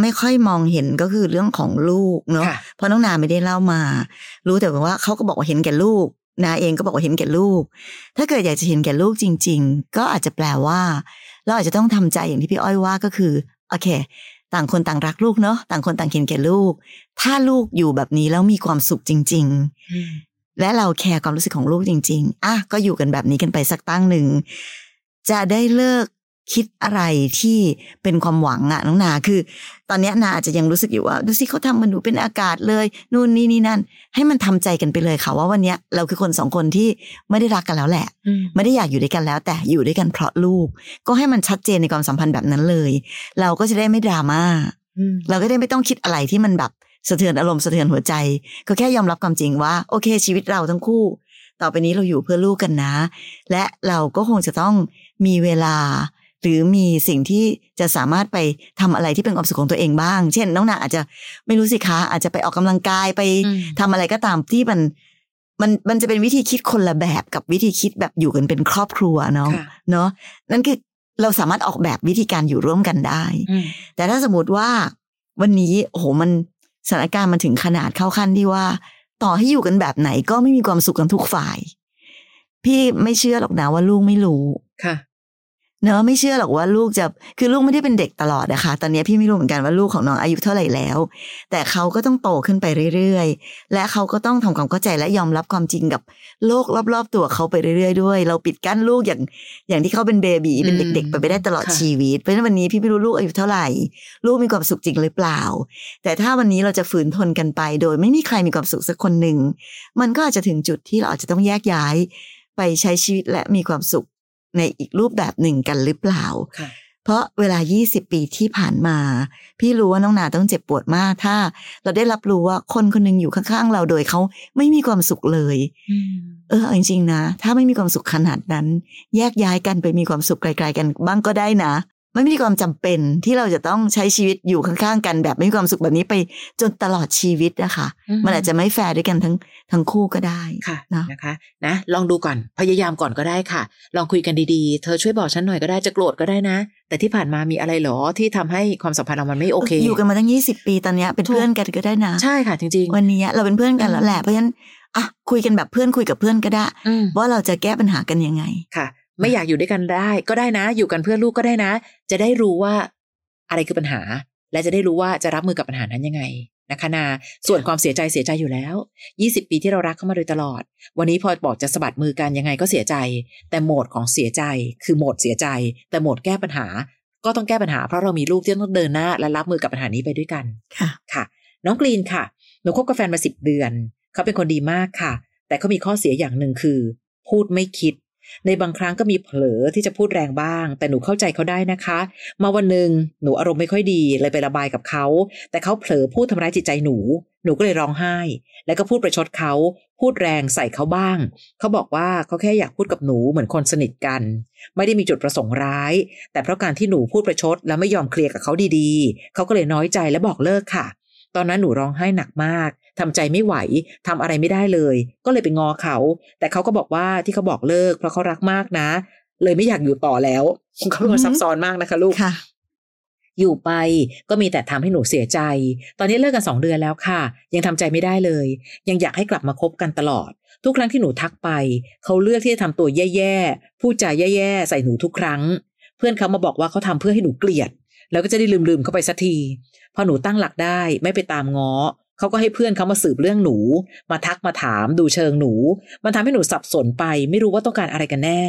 ไม่ค่อยมองเห็นก็คือเรื่องของลูกเนาะค่ะเพราะน้องนาไม่ได้เล่ามา รู้แต่ว่าเขาก็บอกว่าเห็นแก่ลูก นาเองก็บอกว่าเห็นแก่ลูก ถ้าเกิดอยากจะเห็นแก่ลูกจริง ๆ ก็อาจจะแปลว่า เราอาจจะต้องทำใจอย่างที่พี่อ้อยว่าก็คือโอเค ต่างคนต่างรักลูกเนาะต่างคนต่างเห็นแก่ลูก ถ้าลูกอยู่แบบนี้แล้วมีความสุขจริง ๆ และเราแคร์ความรู้สึกของลูกจริง ๆอะก็อยู่กันแบบนี้กันไปสักตั้งหนึ่งจะได้เลิก คิดอะไรที่เป็นความหวังอะน้องนาคือ ตอนเนี้ยนาอาจจะยังรู้สึกอยู่ว่า ดูสิเขาทำมันดูเป็นอากาศเลย นู่นนี่นี่นั่น ให้มันทำใจกันไปเลยค่ะว่าวันเนี้ยเราคือคนสองคนที่ไม่ได้รักกันแล้วแหละอืมไม่ได้อยากอยู่ด้วยกันแล้ว แต่อยู่ด้วยกันเพราะลูก ก็ให้มันชัดเจนในความสัมพันธ์แบบนั้นเลย เราก็จะได้ไม่ดราม่าอืมเราก็ได้ไม่ต้องคิดอะไรที่มันแบบสะเทือนอารมณ์สะเทือนหัวใจ ก็แค่ยอมรับความจริงว่าโอเค ชีวิตเราทั้งคู่ ต่อไปนี้เราอยู่เพื่อลูกกันนะ และเราก็คงจะต้องมีเวลา หรือมีสิ่งที่จะสามารถไปทำอะไรที่เป็นความสุขของตัวเองบ้าง เช่น น้องนางอาจจะไม่รู้สิคะ อาจจะไปออกกำลังกายไปอืมทำอะไรก็ตามที่มันมันมันจะเป็นวิธีคิดคนละแบบกับวิธีคิดแบบอยู่กันเป็นครอบครัวเนาะค่ะเนาะนั่นคือเราสามารถออกแบบวิธีการอยู่ร่วมกันได้อืมแต่ถ้าสมมติว่าวันนี้โอ้โหมันสถานการณ์มันถึงขนาดเข้าขั้นที่ว่า ต่อให้อยู่กันแบบไหนก็ไม่มีความสุขกันทุกฝ่าย พี่ไม่เชื่อหรอกนะว่าลูกไม่รู้ค่ะ เนอะไม่เชื่อหรอกว่าลูกจะคือลูกไม่ได้เป็นเด็กตลอดนะคะตอนนี้พี่ไม่รู้เหมือนกันว่าลูกของน้องอายุเท่าไหร่แล้ว แต่เขาก็ต้องโตขึ้นไปเรื่อยๆ และเขาก็ต้องทำความเข้าใจและยอมรับความจริงกับโลกรอบๆ ตัวเขาไปเรื่อยๆ ด้วย เราปิดกั้นลูกอย่างอย่างที่เขาเป็นเบบีเป็นเด็ก ๆ ไปไม่ได้ตลอดค่ะชีวิต เพราะฉะนั้นวันนี้พี่ไม่รู้ลูกอายุเท่าไหร่ ลูกมีความสุขจริงหรือเปล่า แต่ถ้าวันนี้เราจะฝืนทนกันไป โดยไม่มีใครมีความสุขสักคนหนึ่งมันก็อาจจะถึงจุดที่เราอาจจะต้องแยกย้ายไปใช้ชีวิตและมีความสุข ในอีกรูปแบบหนึ่งกันหรือเปล่าค่ะเพราะเวลา 20 ปีที่ผ่านมา พี่รู้ว่าน้องนาต้องเจ็บปวดมาก ถ้า เราได้รับรู้ว่าคนคนหนึ่งอยู่ข้างๆ เราโดยเขาไม่มีความสุขเลยอืมเออเอาจริงๆนะ ถ้าไม่มีความสุขขนาดนั้น แยกย้ายกันไปมีความสุขไกล ๆ กันบ้างก็ได้นะ ไม่มีความจำเป็นที่เราจะต้องใช้ชีวิตอยู่ข้างๆกันแบบไม่มีความสุขแบบนี้ไปจนตลอดชีวิตนะคะอืมมันอาจจะไม่แฟร์ด้วยกันทั้งทั้งคู่ก็ได้ค่ะนะนะคะนะลองดูก่อนพยายามก่อนก็ได้ค่ะ ลองคุยกันดีๆ เธอช่วยบอกฉันหน่อยก็ได้จะโกรธก็ได้นะ แต่ที่ผ่านมามีอะไรเหรอที่ทำให้ความสัมพันธ์เรามันไม่โอเค อยู่กันมาตั้งยี่สิบปีตอนเนี้ยเป็นถูกเพื่อนกันก็ได้นะใช่ค่ะจริงวันนี้เราเป็นเพื่อนกันแล้วแหละเพราะฉะนั้นอะคุยกันแบบเพื่อนคุยกับเพื่อนก็ได้ๆอืมว่าเราจะแก้ปัญหากันยังไงค่ะ ไม่อยากอยู่ด้วยกันได้ ก็ได้นะ อยู่กันเพื่อลูกก็ได้นะ จะได้รู้ว่าอะไรคือปัญหา และจะได้รู้ว่าจะรับมือกับปัญหานั้นยังไงนะคะนา ส่วนความเสียใจเสียใจอยู่แล้ว 20 ปีที่เรารักเขามาโดยตลอด วันนี้พอบอกจะสะบัดมือกันยังไงก็เสียใจ แต่โหมดของเสียใจ คือโหมดเสียใจ แต่โหมดแก้ปัญหา ก็ต้องแก้ปัญหาเพราะเรามีลูกที่ต้องเดินหน้าและรับมือกับปัญหานี้ไปด้วยกัน ค่ะ ค่ะ น้องกรีนค่ะ หนูคบกับแฟนมาสิบเดือน เขาเป็นคนดีมากค่ะ แต่เขามีข้อเสียอย่างหนึ่งคือ พูดไม่คิด ในบางครั้งก็มีเผลอที่จะพูดแรงบ้าง แต่หนูเข้าใจเขาได้นะคะ มาวันหนึ่งหนูอารมณ์ไม่ค่อยดีเลยไประบายกับเขา แต่เขาเผลอพูดทำร้ายจิตใจหนู หนูก็เลยร้องไห้ แล้วก็พูดประชดเขา พูดแรงใส่เขาบ้าง เขาบอกว่าเขาแค่อยากพูดกับหนูเหมือนคนสนิทกัน ไม่ได้มีจุดประสงค์ร้าย แต่เพราะการที่หนูพูดประชด แล้วไม่ยอมเคลียร์กับเขาดีๆ เขาก็เลยน้อยใจและบอกเลิกค่ะตอนนั้นหนูร้องไห้หนักมาก ทำใจไม่ไหวทำอะไรไม่ได้เลย ก็เลยไปงอเขา แต่เขาก็บอกว่าที่เขาบอกเลิก เพราะเขารักมากนะ เลยไม่อยากอยู่ต่อแล้วเขาเป็นคนซับซ้อนมากนะคะลูกค่ะอยู่ไปก็มีแต่ทำให้หนูเสียใจ ตอนนี้เลิกกันสองเดือนแล้วค่ะ ยังทำใจไม่ได้เลย ยังอยากให้กลับมาคบกันตลอด ทุกครั้งที่หนูทักไป เขาเลือกที่จะทำตัวแย่ๆพูดจาแย่ๆใส่หนูทุกครั้ง เพื่อนเขามาบอกว่าเขาทำเพื่อให้หนูเกลียด แล้วก็จะได้ลืมๆเข้าไปสักที พอหนูตั้งหลักได้ไม่ไปตามง้อ เขาก็ให้เพื่อนเขามาสืบเรื่องหนู มาทักมาถามดูเชิงหนู มันทำให้หนูสับสนไป ไม่รู้ว่าต้องการอะไรกันแน่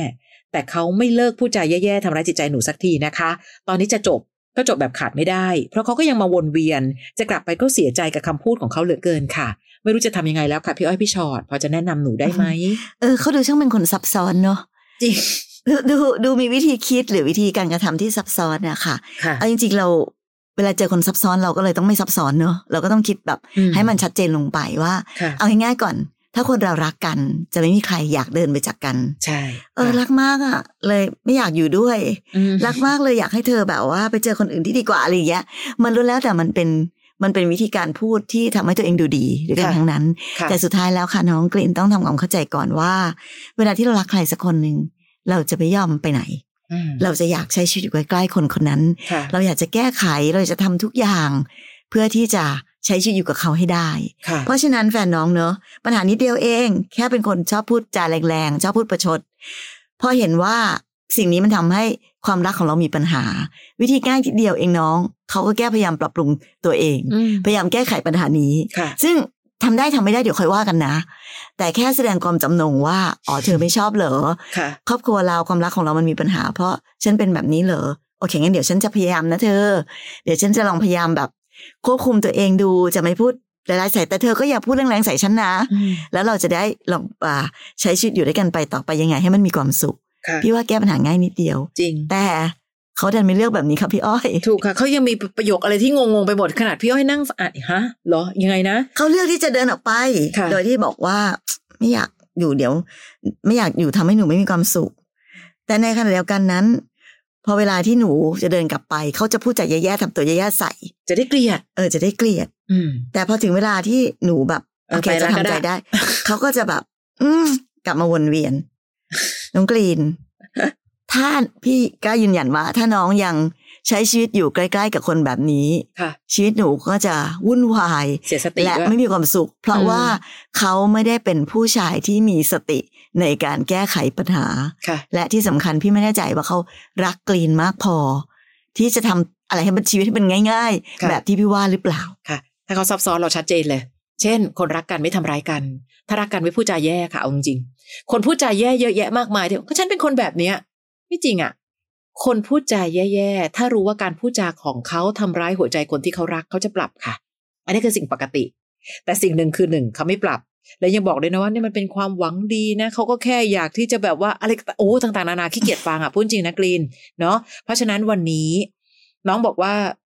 แต่เขาไม่เลิกพูดจาแย่ๆทำร้ายจิตใจหนูสักทีนะคะ ตอนนี้จะจบก็จบแบบขาดไม่ได้ เพราะเขาก็ยังมาวนเวียน จะกลับไปก็เสียใจกับคำพูดของเขาเหลือเกินค่ะ ไม่รู้จะทำยังไงแล้วค่ะพี่อ้อยพี่ชอดพอจะแนะนำหนูได้ไหมเออเขาดูช่างเป็นคนซับซ้อนเนาะจริงดูดูดูมีวิธีคิดหรือวิธีการกระทำที่ซับซ้อนอะค่ะค่ะเอาจริงๆเรา เวลาเจอคนซับซ้อนเราก็เลยต้องไม่ซับซ้อนเนอะเราก็ต้องคิดแบบอืมให้มันชัดเจนลงไปว่าค่ะเอาง่ายๆก่อน ถ้าคนเรารักกัน จะไม่มีใครอยากเดินไปจากกัน ใช่ เออรักมากอะ เลยไม่อยากอยู่ด้วยอืมรักมากเลยอยากให้เธอแบบว่า ไปเจอคนอื่นที่ดีกว่าอะไรอย่างเงี้ยมันรู้แล้วแต่มันเป็นมันเป็นวิธีการพูดที่ทำให้ตัวเองดูดีด้วยกันทั้งนั้นค่ะแต่สุดท้ายแล้วค่ะน้องกลิ่นต้องทำความเข้าใจก่อนว่า เวลาที่เรารักใครสักคนหนึ่งเราจะไม่ยอมไปไหนอืม เราจะอยากใช้ชีวิตอยู่ใกล้ๆคนคนนั้นค่ะเราอยากจะแก้ไขเราจะทำทุกอย่าง เพื่อที่จะใช้ชีวิตอยู่กับเขาให้ได้ค่ะเพราะฉะนั้นแฟนน้องเนอะปัญหานิดเดียวเอง แค่เป็นคนชอบพูดจาแรงๆ ชอบพูดประชด พอเห็นว่าสิ่งนี้มันทำให้ความรักของเรามีปัญหา วิธีง่ายทีเดียวเองน้อง เขาก็แก้พยายามปรับปรุงตัวเองอืมพยายามแก้ไขปัญหานี้ค่ะซึ่งทำได้ทำไม่ได้เดี๋ยวค่อยว่ากันนะ แต่แค่แสดงความจำนงว่าอ๋อเธอไม่ชอบเหรอค่ะครอบครัวเราความรักของเรามันมีปัญหา เพราะฉันเป็นแบบนี้เหรอโอเคงั้นเดี๋ยวฉันจะพยายามนะเธอ เดี๋ยวฉันจะลองพยายามแบบ ควบคุมตัวเองดูจะไม่พูดหลายๆใส่แต่เธอก็อย่าพูดแรงๆใส่ฉันนะอืมแล้วเราจะได้ลองอ่าใช้ชีวิตอยู่ด้วยกันไปต่อไปยังไงให้มันมีความสุขค่ะพี่ว่าแก้ปัญหาง่ายนิดเดียว จริง แต่ เขาดันไม่เลือกแบบนี้ครับพี่อ้อย ถูกค่ะเขายังมีประโยคอะไรที่งงๆไปหมดขนาดพี่อ้อยนั่งอ่านฮะเหรอยังไงนะเขาเลือกที่จะเดินออกไปค่ะโดยที่บอกว่าไม่อยากอยู่เดี๋ยว ไม่อยากอยู่ทำให้หนูไม่มีความสุข แต่ในขณะเดียวกันนั้น พอเวลาที่หนูจะเดินกลับไปเขาจะพูดจาแย่ๆทำตัวแย่ๆใส่ จะได้เกลียด เออ จะได้เกลียด อืมแต่พอถึงเวลาที่หนูแบบเออโอเคไปแล้จะวก็ทำใจได้ได้เขาก็จะแบบ อืมกลับมาวนเวียนน้องกรีน ถ้าพี่กล้ายืนยันว่า ถ้าน้องยังใช้ชีวิตอยู่ใกล้ ๆ กับคนแบบนี้ค่ะชีวิตหนูก็จะวุ่นวายเสียสติและด้วยไม่มีความสุข เพราะอืมว่าเขาไม่ได้เป็นผู้ชายที่มีสติในการแก้ไขปัญหาค่ะและที่สำคัญพี่ไม่แน่ใจว่าเขารักกรีนมากพอ ที่จะทำอะไรให้มันชีวิตให้เป็นง่ายค่ะๆแบบที่พี่ว่าหรือเปล่าค่ะ ถ้าเขาซับซ้อนเราชัดเจนเลย เช่น คนรักกันไม่ทำร้ายกัน ถ้ารักกันไม่พูดจาแย่ค่ะเอาจริงๆคนพูดจาแย่เยอะแยะมากมายที่ก็ฉันเป็นคนแบบเนี้ย ไม่จริงอะ คนพูดจาแย่ๆ ถ้ารู้ว่าการพูดจาของเขาทำร้ายหัวใจคนที่เขารักเขาจะปรับค่ะ อันนี้คือสิ่งปกติ แต่สิ่งหนึ่งคือหนึ่งเขาไม่ปรับ แล้วยังบอกเลยนะว่านี่มันเป็นความหวังดีนะเขาก็แค่อยากที่จะแบบว่าอะไรโอ้ต่างๆนานาขี้เกียจฟังอะพูดจริงนะกรีนเนาะเพราะฉะนั้นวันนี้ น้องบอกว่า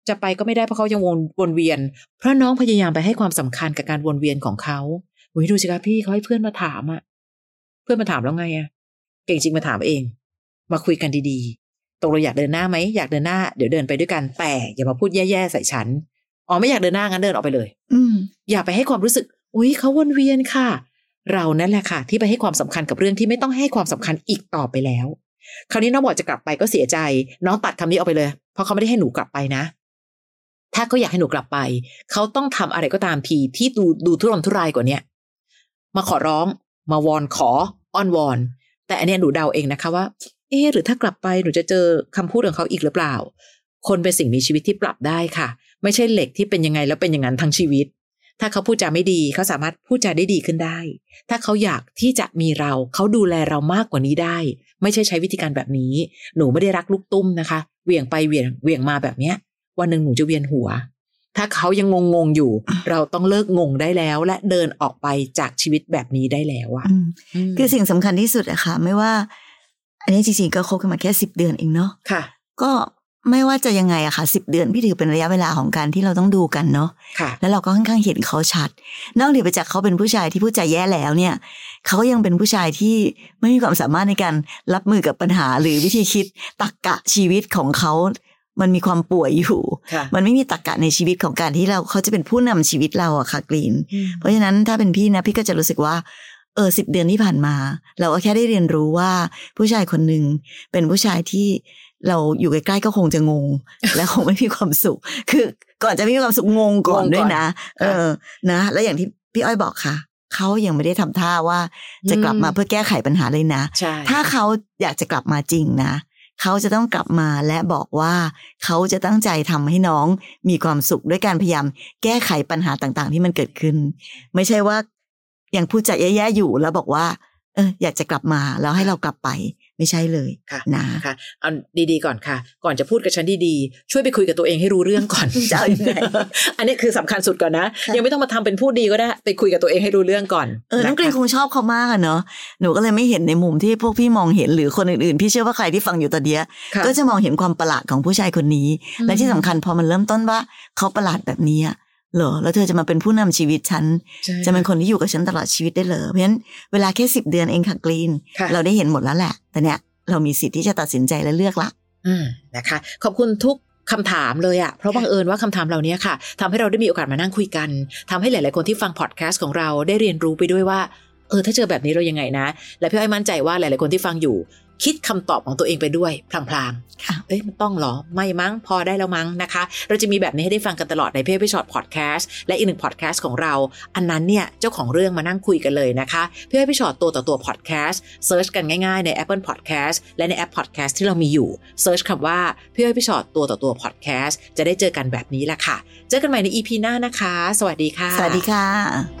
จะไปก็ไม่ได้เพราะเขายังวนวนเวียน เพราะน้องพยายามไปให้ความสำคัญกับการวนเวียนของเขาอุ้ยดูสิคะพี่เขาให้เพื่อนมาถามอะเพื่อนมาถามแล้วไงอะเก่งจริงมาถามเอง มาคุยกันดีๆตกลงอยากเดินหน้าไหมอยากเดินหน้าเดี๋ยวเดินไปด้วยกันแต่อย่ามาพูดแย่ๆใส่ฉันอ๋อไม่อยากเดินหน้างั้นเดินออกไปเลย อืมอย่าไปให้ความรู้สึกอุ้ยเขาวนเวียนค่ะ เรานั่นแหละค่ะ ที่ไปให้ความสำคัญกับเรื่องที่ไม่ต้องให้ความสำคัญอีกต่อไปแล้ว คราวนี้น้องบอกจะกลับไปก็เสียใจ น้องตัดคำนี้ออกไปเลย เพราะเขาไม่ได้ให้หนูกลับไปนะ ถ้าเขาอยากให้หนูกลับไป เขาต้องทำอะไรก็ตามทีที่ดูดูทุรนทุรายกว่าเนี้ยมาขอร้อง มาวอนขออ้อนวอน แต่อันเนี้ยหนูเดาเองนะคะว่า เออหรือถ้ากลับไปหนูจะเจอคำพูดของเขาอีกหรือเปล่า คนเป็นสิ่งมีชีวิตที่ปรับได้ค่ะ ไม่ใช่เหล็กที่เป็นยังไงแล้วเป็นอย่างนั้นทั้งชีวิต ถ้าเขาพูดจาไม่ดีเขาสามารถพูดจาได้ดีขึ้นได้ ถ้าเขาอยากที่จะมีเราเขาดูแลเรามากกว่านี้ได้ ไม่ใช่ใช้วิธีการแบบนี้ หนูไม่ได้รักลูกตุ้มนะคะเหวี่ยงไปเหวี่ยงเหวี่ยงมาแบบเนี้ย วันหนึ่งหนูจะเวียนหัว ถ้าเขายังงงงๆอยู่ เราต้องเลิกงงได้แล้ว และเดินออกไปจากชีวิตแบบนี้ได้แล้วอะอืมมคือสิ่งสำคัญที่สุดอะค่ะ ไม่ว่า อันนี้จริงๆก็คบกันมาแค่สิบเดือนเองเนาะค่ะ ก็ไม่ว่าจะยังไงอะค่ะสิบเดือนพี่ถือเป็นระยะเวลาของการที่เราต้องดูกันเนาะค่ะ แล้วเราก็ค่อนข้างเห็นเขาชัด นอกเหนือไปจากเขาเป็นผู้ชายที่พูดใจาแย่แล้วเนี่ย เขาก็ยังเป็นผู้ชายที่ไม่มีความสามารถในการรับมือกับปัญหาหรือวิธีคิดตรกกะชีวิตของเขามันมีความป่วยอยู่ค่ะมันไม่มีตรกกะในชีวิตของการที่เราเขาจะเป็นผู้นำชีวิตเราอะค่ะกรีนอืมเพราะฉะนั้นถ้าเป็นพี่นะพี่ก็จะรู้สึกว่า เออสิบเดือนที่ผ่านมา เราก็แค่ได้เรียนรู้ว่าผู้ชายคนหนึ่งเป็นผู้ชายที่เราอยู่ใกล้ๆก็คงจะงง และคงไม่มีความสุข คือก่อนจะไม่มีความสุขงงก่อนงงก่อนด้วยนะ เอค่ะอนะ แล้วอย่างที่พี่อ้อยบอกค่ะเขายังไม่ได้ทำท่าว่าจะกลับมาอืมเพื่อแก้ไขปัญหาเลยนะใช่ถ้าเขาอยากจะกลับมาจริงนะเขาจะต้องกลับมาและบอกว่าเขาจะตั้งใจทำให้น้องมีความสุขด้วยการพยายามแก้ไขปัญหาต่างๆ ที่มันเกิดขึ้น ไม่ใช่ว่า ยังพูดจาแย่ๆอยู่แล้วบอกว่า เออ อยากจะกลับมาแล้วให้เรากลับไปไม่ใช่เลยค่ะนะค่ะเอาดีๆก่อนค่ะ ก่อนจะพูดกับฉันดีๆช่วยไปคุยกับตัวเองให้รู้เรื่องก่อนจะเอายังไงอันนี้คือสำคัญสุดก่อนนะค่ะยังไม่ต้องมาทำเป็นพูดดีก็ได้ ไปคุยกับตัวเองให้รู้เรื่องก่อนเออน้องกรีนะะคงชอบเขามากอะเนาะหนูก็เลยไม่เห็นในมุมที่พวกพี่มองเห็นหรือคนอื่นๆ พี่เชื่อว่าใครที่ฟังอยู่ตอนเนี้ยค่ะก็จะมองเห็นความประหลาดของผู้ชายคนนี้อืมและที่สำคัญพอมันเริ่มต้นว่าเขาประหลาดแบบนี้อะ เหรอแล้วเธอจะมาเป็นผู้นำชีวิตฉันใช่จะเป็นคนที่อยู่กับฉันตลอดชีวิตได้เหรอเพราะฉะนั้นเวลาแค่สิบเดือนเองค่ะกรีนค่ะเราได้เห็นหมดแล้วแหละ แต่เนี้ยเรามีสิทธิ์ที่จะตัดสินใจและเลือกละอืมนะคะ ขอบคุณทุกคำถามเลยอะเพราะบังเอิญว่าคำถามเหล่านี้ค่ะทำให้เราได้มีโอกาสมานั่งคุยกันทำให้หลาย ๆ คนที่ฟังพอดแคสต์ของเราได้เรียนรู้ไปด้วยว่าเออถ้าเจอแบบนี้เรายังไงนะ และพี่อ้อยมั่นใจว่าหลาย ๆ คนที่ฟังอยู่ คิดคำตอบของตัวเองไปด้วยพลางๆค่ะเอ้ยมันต้องเหรอ ไม่มั้งพอได้แล้วมั้งนะคะ เราจะมีแบบนี้ให้ได้ฟังกันตลอดในพี่อ้อยพี่ฉอดพอดแคสต์และอีกหนึ่งพอดแคสต์ของเรา อันนั้นเนี่ยเจ้าของเรื่องมานั่งคุยกันเลยนะคะพี่อ้อยพี่ฉอดตัวต่อตัวพอดแคสต์ search กันง่ายๆใน Apple Podcast และในแอปพอดแคสต์ที่เรามีอยู่search คำว่าพี่อ้อยพี่ฉอดตัวต่อตัวพอดแคสต์จะได้เจอกันแบบนี้แหละค่ะ เจอกันใหม่ใน EP หน้านะคะ สวัสดีค่ะ สวัสดีค่ะ